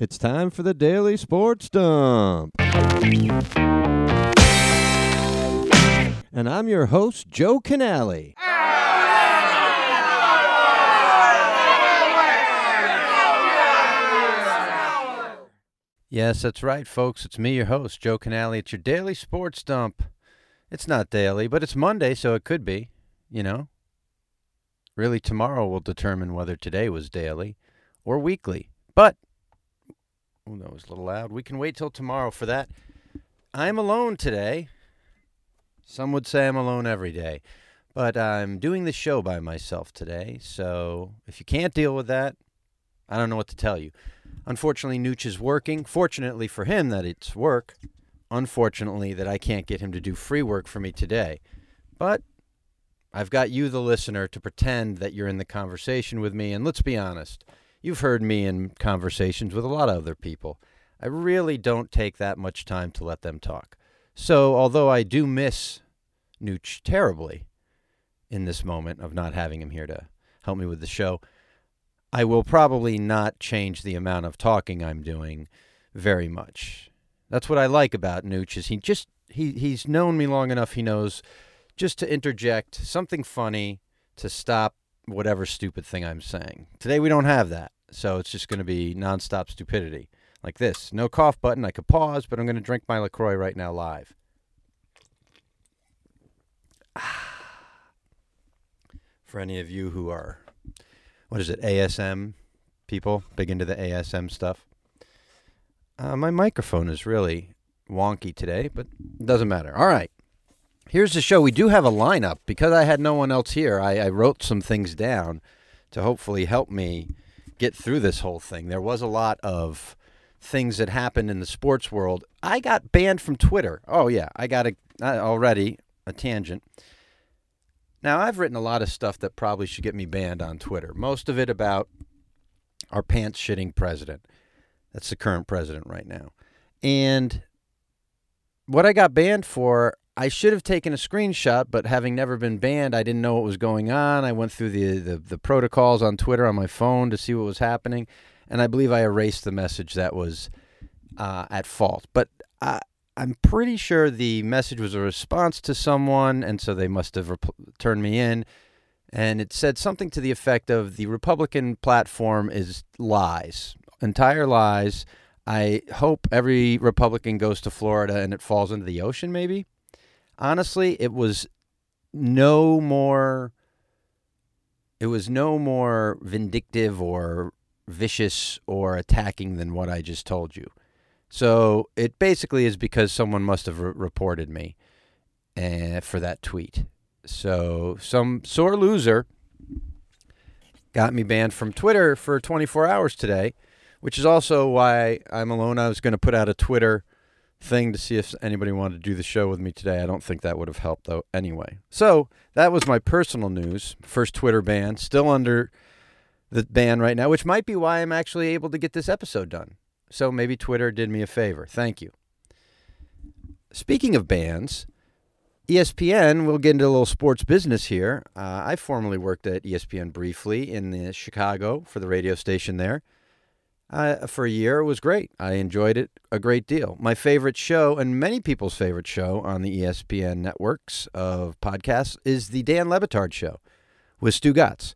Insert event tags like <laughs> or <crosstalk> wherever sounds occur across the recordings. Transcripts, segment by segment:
It's time for the Daily Sports Dump. And I'm your host, Joe Canale. Yes, that's right, folks. It's me, your host, Joe Canale. It's your daily sports dump. It's not daily, but it's Monday, so it could be, you know. Really, tomorrow will determine whether today was daily or weekly. But, oh, that was a little loud. We can wait till tomorrow for that. I'm alone today. Some would say I'm alone every day, but I'm doing the show by myself today. So if you can't deal with that, I don't know what to tell you. Unfortunately, Nooch is working. Fortunately for him that it's work. Unfortunately that I can't get him to do free work for me today. But I've got you, the listener, to pretend that you're in the conversation with me. And let's be honest, you've heard me in conversations with a lot of other people. I really don't take that much time to let them talk. So, although I do miss Nooch terribly in this moment of not having him here to help me with the show, I will probably not change the amount of talking I'm doing very much. That's what I like about Nooch is he just he he's known me long enough he knows just to interject something funny to stop whatever stupid thing I'm saying. Today we don't have that. So it's just going to be nonstop stupidity like this. No cough button. I could pause, but I'm going to drink my LaCroix right now live. <sighs> For any of you who are what is it, ASM people, big into the ASM stuff. Uh, my microphone is really wonky today, but it doesn't matter. All right. Here's the show. We do have a lineup. Because I had no one else here, I, I wrote some things down to hopefully help me get through this whole thing. There was a lot of things that happened in the sports world. I got banned from Twitter. Oh, yeah. I got a, uh, already a tangent. Now, I've written a lot of stuff that probably should get me banned on Twitter. Most of it about our pants shitting president. That's the current president right now. And what I got banned for, I should have taken a screenshot, but having never been banned, I didn't know what was going on. I went through the, the, the protocols on Twitter on my phone to see what was happening. And I believe I erased the message that was uh, at fault. But I, I'm pretty sure the message was a response to someone, and so they must have rep- turned me in. And it said something to the effect of the Republican platform is lies, entire lies. I hope every Republican goes to Florida and it falls into the ocean, maybe. Honestly, it was no more. It was no more vindictive or vicious or attacking than what I just told you. So it basically is because someone must have re- reported me uh, for that tweet. So some sore loser got me banned from Twitter for 24 hours today, which is also why I'm alone. I was going to put out a Twitter thing to see if anybody wanted to do the show with me today. I don't think that would have helped though anyway. So, that was my personal news. First Twitter ban, still under the ban right now, which might be why I'm actually able to get this episode done. So maybe Twitter did me a favor. Thank you. Speaking of bans, ESPN, we'll get into a little sports business here. Uh, I formerly worked at ESPN briefly in the Chicago for the radio station there. Uh, for a year, it was great. I enjoyed it a great deal. My favorite show, and many people's favorite show on the ESPN networks of podcasts, is the Dan Le Batard Show with Stugotz.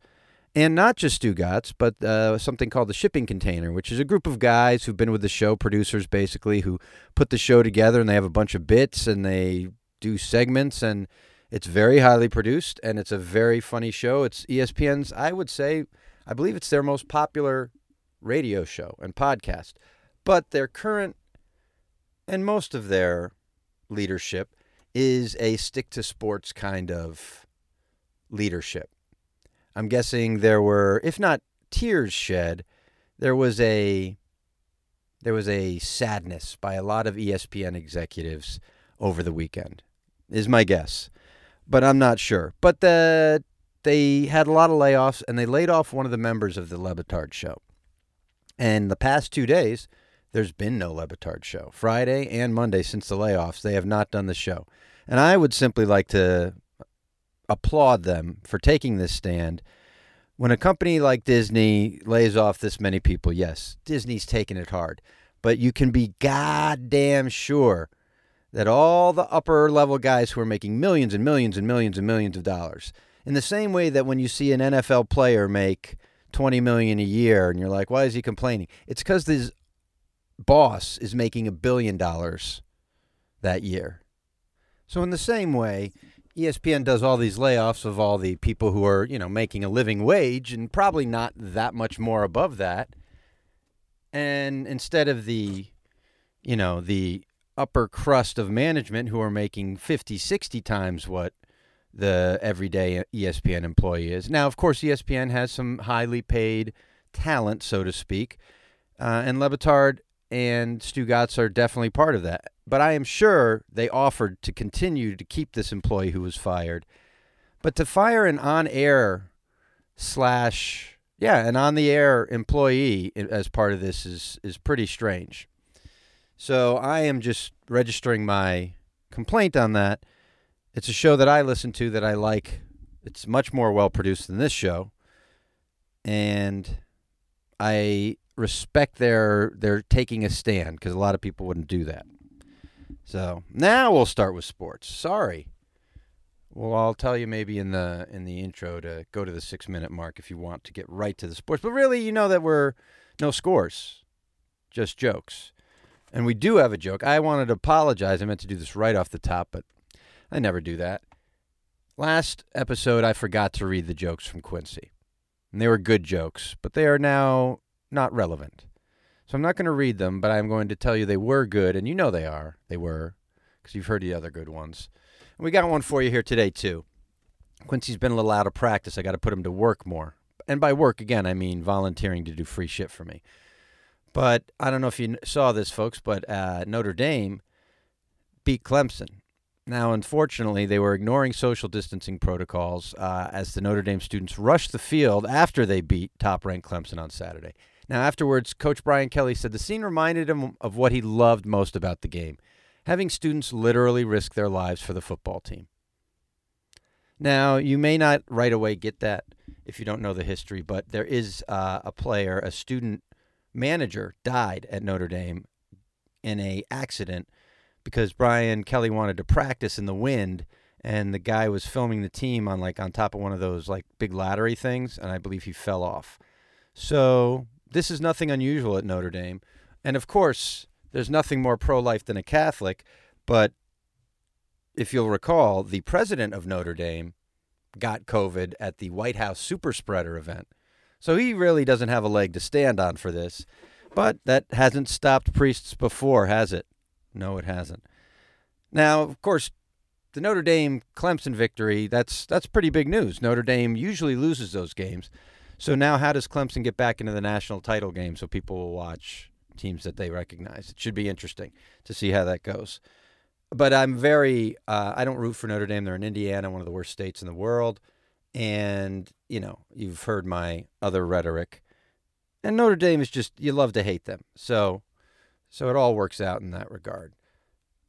And not just Stugotz, but uh, something called the Shipping Container, which is a group of guys who've been with the show, producers basically, who put the show together and they have a bunch of bits and they do segments and it's very highly produced and it's a very funny show. It's ESPN's, I would say, I believe it's their most popular radio show and podcast. But their current and most of their leadership is a stick to sports kind of leadership. I'm guessing there were, if not tears shed, there was a there was a sadness by a lot of ESPN executives over the weekend. Is my guess, but I'm not sure. But the they had a lot of layoffs, and they laid off one of the members of the Le Batard show. And the past two days, there's been no Le Batard show. Friday and Monday since the layoffs, they have not done the show. And I would simply like to applaud them for taking this stand when a company like Disney lays off this many people, yes, Disney's taking it hard. But you can be goddamn sure that all the upper level guys who are making millions and millions and millions and millions of dollars, in the same way that when you see an NFL player make 20 million a year and you're like, why is he complaining? It's because his boss is making a billion dollars that year. So in the same way, ESPN does all these layoffs of all the people who are, you know, making a living wage and probably not that much more above that. And instead of the, you know, the upper crust of management who are making 50, 60 times what the everyday ESPN employee is. Now, of course, ESPN has some highly paid talent, so to speak, uh, and Le Batard and Stugotz are definitely part of that. But I am sure they offered to continue to keep this employee who was fired. But to fire an on-air slash yeah, an on-the-air employee as part of this is is pretty strange. So I am just registering my complaint on that. It's a show that I listen to that I like. It's much more well produced than this show. And I respect their their taking a stand because a lot of people wouldn't do that. So now we'll start with sports. Sorry. Well, I'll tell you maybe in the in the intro to go to the six minute mark if you want to get right to the sports. But really, you know that we're no scores, just jokes. And we do have a joke. I wanted to apologize. I meant to do this right off the top, but I never do that. Last episode, I forgot to read the jokes from Quincy. And they were good jokes, but they are now not relevant. So I'm not going to read them, but I'm going to tell you they were good, and you know they are. They were, because you've heard the other good ones. And we got one for you here today, too. Quincy's been a little out of practice. I got to put him to work more. And by work, again, I mean volunteering to do free shit for me. But I don't know if you saw this, folks, but uh, Notre Dame beat Clemson. Now, unfortunately, they were ignoring social distancing protocols uh, as the Notre Dame students rushed the field after they beat top ranked Clemson on Saturday. Now, afterwards, Coach Brian Kelly said the scene reminded him of what he loved most about the game having students literally risk their lives for the football team. Now, you may not right away get that if you don't know the history, but there is uh, a player, a student manager died at Notre Dame in a accident because Brian Kelly wanted to practice in the wind and the guy was filming the team on like on top of one of those like big laddery things and I believe he fell off. So, this is nothing unusual at Notre Dame. And of course, there's nothing more pro-life than a Catholic, but if you'll recall, the president of Notre Dame got COVID at the White House super spreader event. So he really doesn't have a leg to stand on for this. But that hasn't stopped priests before, has it? No, it hasn't. Now, of course, the Notre Dame Clemson victory, that's that's pretty big news. Notre Dame usually loses those games. So now how does Clemson get back into the national title game so people will watch teams that they recognize? It should be interesting to see how that goes. But I'm very uh, I don't root for Notre Dame. They're in Indiana, one of the worst states in the world. And, you know, you've heard my other rhetoric. And Notre Dame is just you love to hate them. So so it all works out in that regard.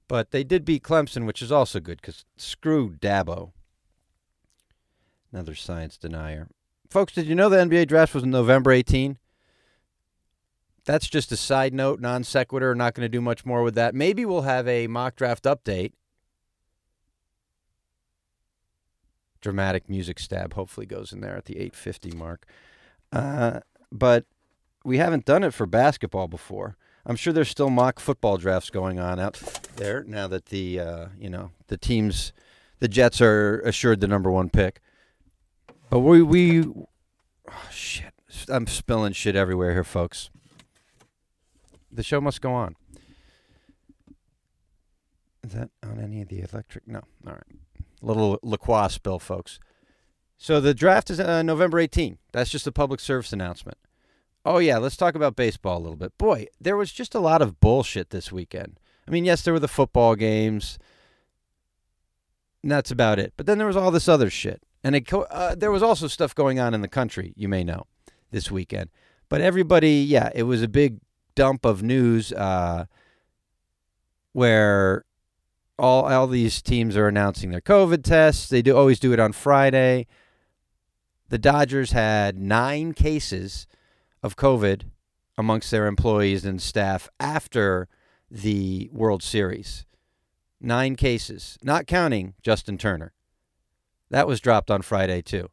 But they did beat Clemson, which is also good because screw Dabo. Another science denier. Folks, did you know the NBA draft was November 18? That's just a side note, non sequitur. Not going to do much more with that. Maybe we'll have a mock draft update dramatic music stab hopefully goes in there at the 850 mark. Uh, but we haven't done it for basketball before. I'm sure there's still mock football drafts going on out there now that the uh, you know the teams, the Jets are assured the number one pick. But we we oh, shit, I'm spilling shit everywhere here, folks. The show must go on. Is that on any of the electric? No. All right little LaCroix spill, folks. So the draft is uh, November 18. That's just a public service announcement. Oh, yeah, let's talk about baseball a little bit. Boy, there was just a lot of bullshit this weekend. I mean, yes, there were the football games. And that's about it. But then there was all this other shit. And it, uh, there was also stuff going on in the country, you may know, this weekend. But everybody, yeah, it was a big dump of news uh, where all all these teams are announcing their COVID tests. They do always do it on Friday. the Dodgers had nine cases of COVID amongst their employees and staff after the World Series. Nine cases, not counting Justin Turner. That was dropped on Friday, too.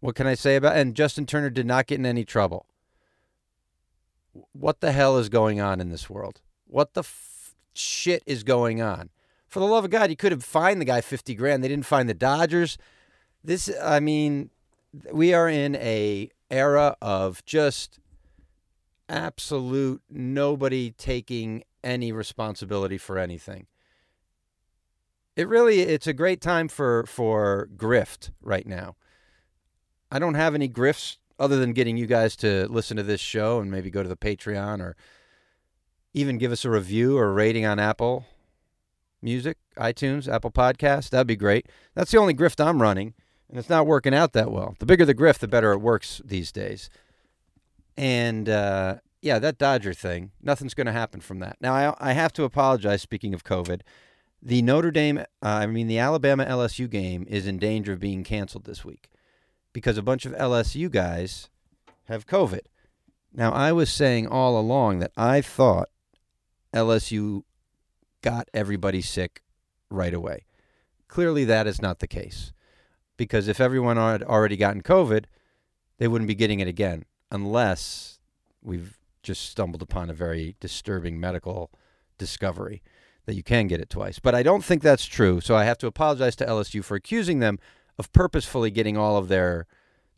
What can I say about and Justin Turner did not get in any trouble. What the hell is going on in this world? What the f- shit is going on? For the love of God, you could have fined the guy 50 grand. They didn't find the Dodgers. This I mean, we are in a era of just absolute nobody taking any responsibility for anything. It really it's a great time for for grift right now. I don't have any grifts other than getting you guys to listen to this show and maybe go to the Patreon or even give us a review or rating on Apple Music, iTunes, Apple Podcast. That'd be great. That's the only grift I'm running, and it's not working out that well. The bigger the grift, the better it works these days. And uh, yeah, that Dodger thing, nothing's going to happen from that. Now, I, I have to apologize, speaking of COVID. The Notre Dame, uh, I mean, the Alabama LSU game is in danger of being canceled this week because a bunch of LSU guys have COVID. Now, I was saying all along that I thought LSU got everybody sick right away. Clearly, that is not the case because if everyone had already gotten COVID, they wouldn't be getting it again unless we've just stumbled upon a very disturbing medical discovery that you can get it twice. But I don't think that's true. So I have to apologize to LSU for accusing them of purposefully getting all of their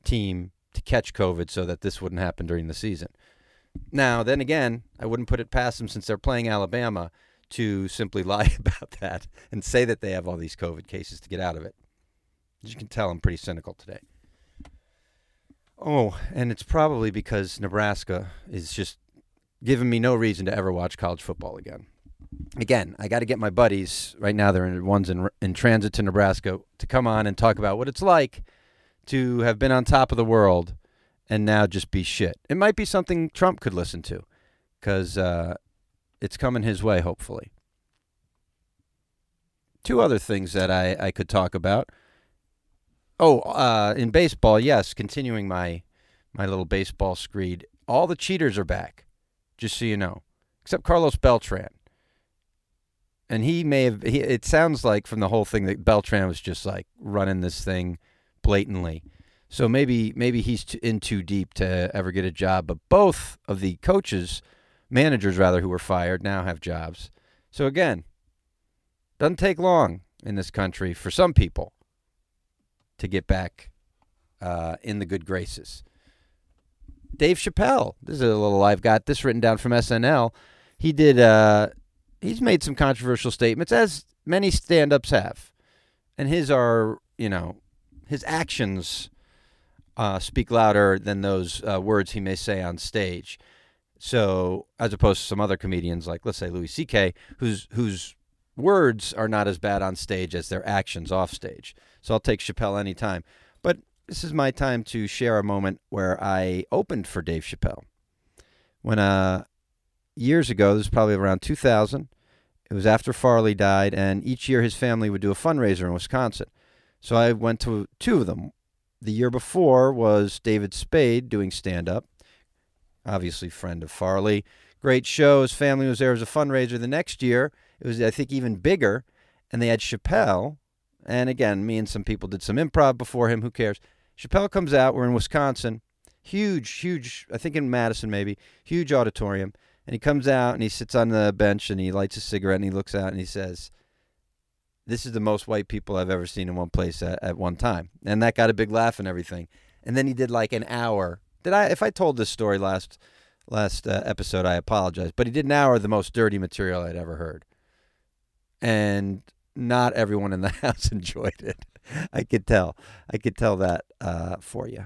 team to catch COVID so that this wouldn't happen during the season. Now, then again, I wouldn't put it past them since they're playing Alabama to simply <laughs> lie about that and say that they have all these COVID cases to get out of it. As you can tell, I'm pretty cynical today. Oh, and it's probably because Nebraska is just giving me no reason to ever watch college football again. Again, I got to get my buddies right now. They're in ones in in transit to Nebraska to come on and talk about what it's like to have been on top of the world and now just be shit. It might be something Trump could listen to because uh, it's coming his way, hopefully. Two other things that I, I could talk about. Oh, uh, in baseball, yes, continuing my my little baseball screed. All the cheaters are back, just so you know, except Carlos Beltran. And he may have. He, it sounds like from the whole thing that Beltran was just like running this thing blatantly. So maybe maybe he's in too deep to ever get a job. But both of the coaches, managers rather, who were fired now have jobs. So again, doesn't take long in this country for some people to get back uh, in the good graces. Dave Chappelle. This is a little. I've got this written down from SNL. He did. Uh, he's made some controversial statements, as many stand-ups have, and his are you know his actions uh, speak louder than those uh, words he may say on stage. So, as opposed to some other comedians, like let's say Louis C.K., whose whose words are not as bad on stage as their actions off stage. So I'll take Chappelle anytime. But this is my time to share a moment where I opened for Dave Chappelle. When uh, years ago, this was probably around 2000. It was after Farley died, and each year his family would do a fundraiser in Wisconsin. So I went to two of them. The year before was David Spade doing stand up, obviously, friend of Farley. Great show. His family was there as a fundraiser. The next year, it was, I think, even bigger, and they had Chappelle. And again, me and some people did some improv before him. Who cares? Chappelle comes out. We're in Wisconsin. Huge, huge, I think in Madison maybe, huge auditorium. And he comes out and he sits on the bench and he lights a cigarette and he looks out and he says, this is the most white people I've ever seen in one place at, at one time. And that got a big laugh and everything. And then he did like an hour. Did I if I told this story last last uh, episode, I apologize. But he did an hour of the most dirty material I'd ever heard. And not everyone in the <laughs> house enjoyed it. I could tell. I could tell that uh, for you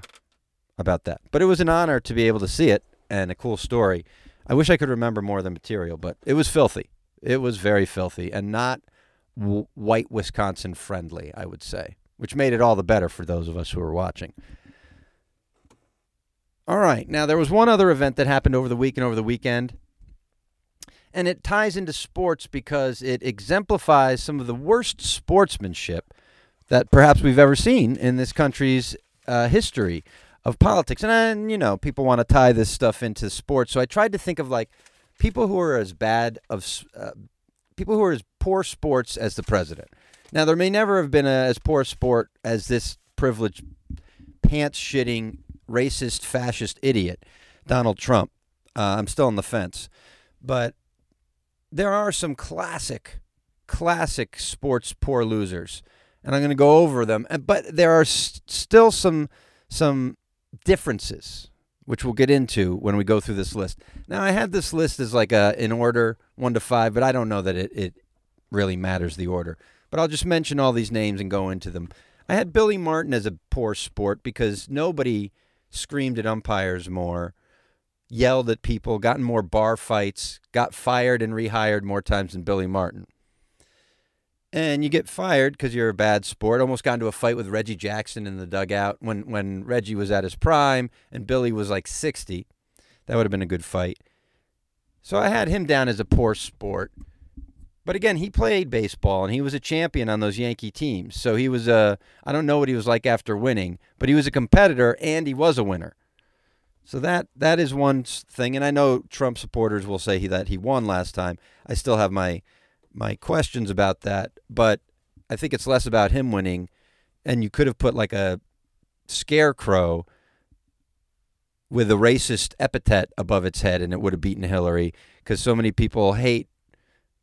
about that. But it was an honor to be able to see it and a cool story. I wish I could remember more of the material, but it was filthy. It was very filthy and not w- white Wisconsin friendly, I would say, which made it all the better for those of us who were watching. All right. Now, there was one other event that happened over the week and over the weekend. And it ties into sports because it exemplifies some of the worst sportsmanship that perhaps we've ever seen in this country's uh, history of politics, and, and you know, people want to tie this stuff into sports. So I tried to think of like people who are as bad of uh, people who are as poor sports as the president. Now, there may never have been a, as poor a sport as this privileged, pants shitting, racist, fascist idiot, Donald Trump. Uh, I'm still on the fence, but there are some classic, classic sports poor losers, and I'm going to go over them. But there are s- still some some differences, which we'll get into when we go through this list. Now, I had this list as like a in order one to five, but I don't know that it, it really matters the order. But I'll just mention all these names and go into them. I had Billy Martin as a poor sport because nobody screamed at umpires more, yelled at people, gotten more bar fights, got fired and rehired more times than Billy Martin. And you get fired because you're a bad sport. Almost got into a fight with Reggie Jackson in the dugout when, when Reggie was at his prime and Billy was like 60. That would have been a good fight. So I had him down as a poor sport. But again, he played baseball and he was a champion on those Yankee teams. So he was a I don't know what he was like after winning, but he was a competitor and he was a winner. So that that is one thing and I know Trump supporters will say he, that he won last time. I still have my my questions about that, but I think it's less about him winning and you could have put like a scarecrow with a racist epithet above its head and it would have beaten Hillary because so many people hate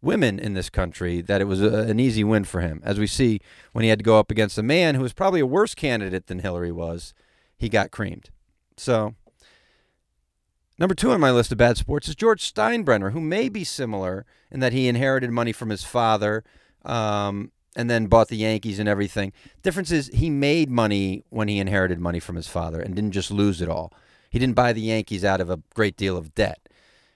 women in this country that it was a, an easy win for him. As we see when he had to go up against a man who was probably a worse candidate than Hillary was, he got creamed. So, number two on my list of bad sports is George Steinbrenner, who may be similar in that he inherited money from his father um, and then bought the Yankees and everything. Difference is he made money when he inherited money from his father and didn't just lose it all. He didn't buy the Yankees out of a great deal of debt.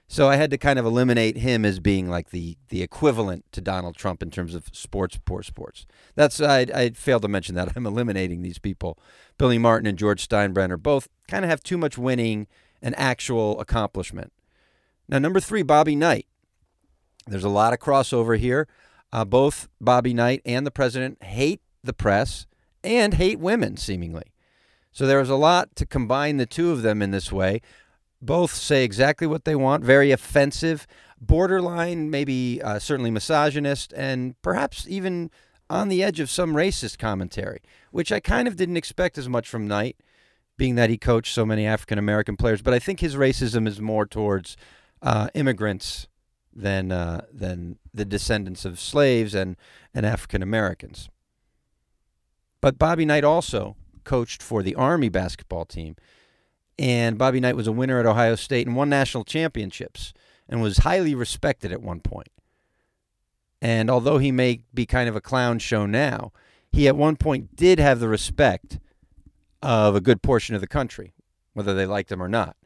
So I had to kind of eliminate him as being like the the equivalent to Donald Trump in terms of sports, poor sports. That's I I failed to mention that <laughs> I'm eliminating these people. Billy Martin and George Steinbrenner both kind of have too much winning and actual accomplishment. Now number three, Bobby Knight. There's a lot of crossover here. Uh, both Bobby Knight and the president hate the press and hate women, seemingly. So there was a lot to combine the two of them in this way both say exactly what they want, very offensive, borderline, maybe uh, certainly misogynist, and perhaps even on the edge of some racist commentary, which I kind of didn't expect as much from Knight, being that he coached so many African American players. But I think his racism is more towards uh, immigrants than uh, than the descendants of slaves and and African Americans. But Bobby Knight also coached for the Army basketball team and Bobby Knight was a winner at Ohio State and won national championships and was highly respected at one point. And although he may be kind of a clown show now, he at one point did have the respect of a good portion of the country, whether they liked him or not.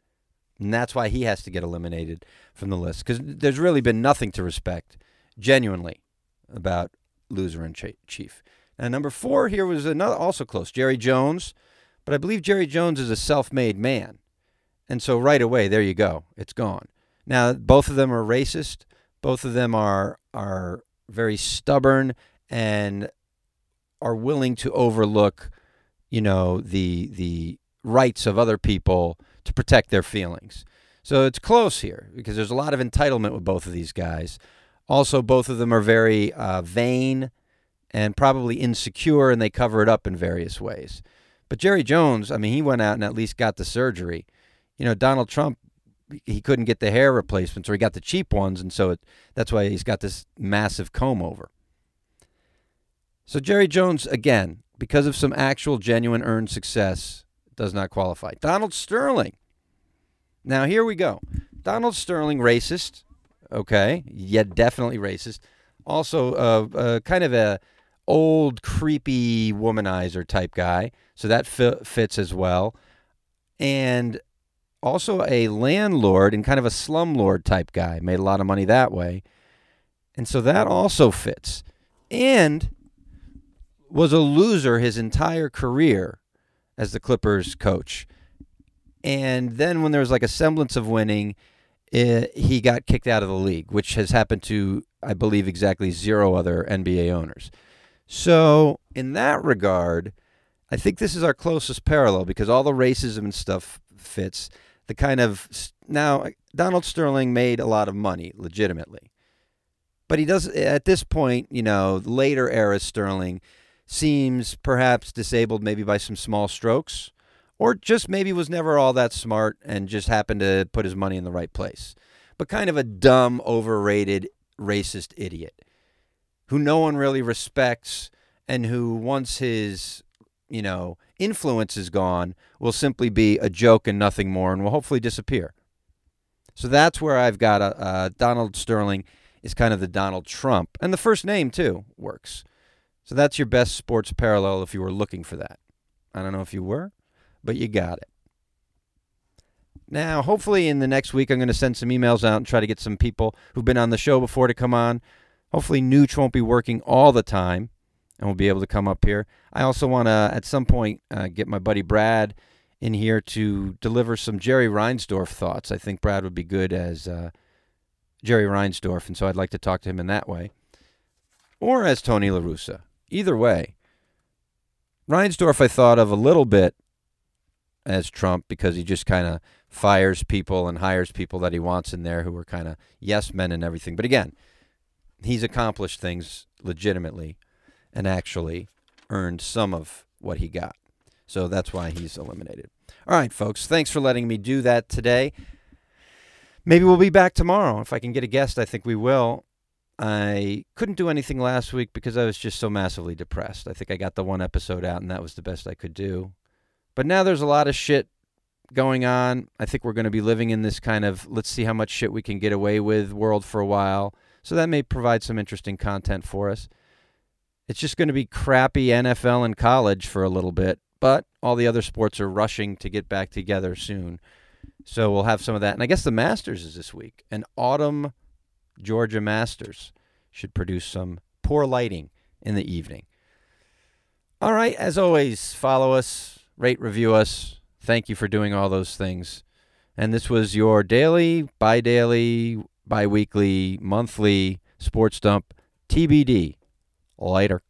And that's why he has to get eliminated from the list because there's really been nothing to respect, genuinely, about loser and chief. And number four here was another also close, Jerry Jones. But I believe Jerry Jones is a self made man. And so right away, there you go. It's gone. Now, both of them are racist. Both of them are, are very stubborn and are willing to overlook, you know, the, the rights of other people to protect their feelings. So it's close here because there's a lot of entitlement with both of these guys. Also, both of them are very uh, vain and probably insecure, and they cover it up in various ways. But Jerry Jones, I mean, he went out and at least got the surgery. You know, Donald Trump, he couldn't get the hair replacements, or he got the cheap ones, and so it, that's why he's got this massive comb over. So Jerry Jones, again, because of some actual genuine earned success, does not qualify. Donald Sterling. Now here we go. Donald Sterling, racist. Okay, yeah, definitely racist. Also, uh, uh, kind of a old, creepy womanizer type guy. So that fi- fits as well. And also a landlord and kind of a slumlord type guy. Made a lot of money that way. And so that also fits. And was a loser his entire career as the Clippers coach. And then when there was like a semblance of winning, it, he got kicked out of the league, which has happened to, I believe, exactly zero other NBA owners. So, in that regard, I think this is our closest parallel because all the racism and stuff fits. The kind of now Donald Sterling made a lot of money legitimately, but he does at this point. You know, later era Sterling seems perhaps disabled maybe by some small strokes, or just maybe was never all that smart and just happened to put his money in the right place. But kind of a dumb, overrated, racist idiot who no one really respects and who once his you know influence is gone will simply be a joke and nothing more and will hopefully disappear. So that's where i've got a, uh, donald sterling is kind of the donald trump. And the first name too works so that's your best sports parallel if you were looking for that i don't know if you were but you got it now hopefully in the next week i'm going to send some emails out and try to get some people who've been on the show before to come on hopefully nooch won't be working all the time and we'll be able to come up here. I also want to, at some point, uh, get my buddy Brad in here to deliver some Jerry Reinsdorf thoughts. I think Brad would be good as uh, Jerry Reinsdorf, and so I'd like to talk to him in that way. Or as Tony La Russa. Either way. Reinsdorf I thought of a little bit as Trump because he just kind of fires people and hires people that he wants in there who are kind of yes men and everything. But again, he's accomplished things legitimately and actually earned some of what he got. So that's why he's eliminated. All right, folks, thanks for letting me do that today. Maybe we'll be back tomorrow. If I can get a guest, I think we will. I couldn't do anything last week because I was just so massively depressed. I think I got the one episode out, and that was the best I could do. But now there's a lot of shit going on. I think we're going to be living in this kind of let's see how much shit we can get away with world for a while. So that may provide some interesting content for us. It's just going to be crappy NFL and college for a little bit, but all the other sports are rushing to get back together soon. So we'll have some of that. And I guess the Masters is this week. An autumn Georgia Masters should produce some poor lighting in the evening. All right, as always, follow us, rate, review us. Thank you for doing all those things. And this was your daily, bi daily, bi weekly, monthly sports dump TBD. Later.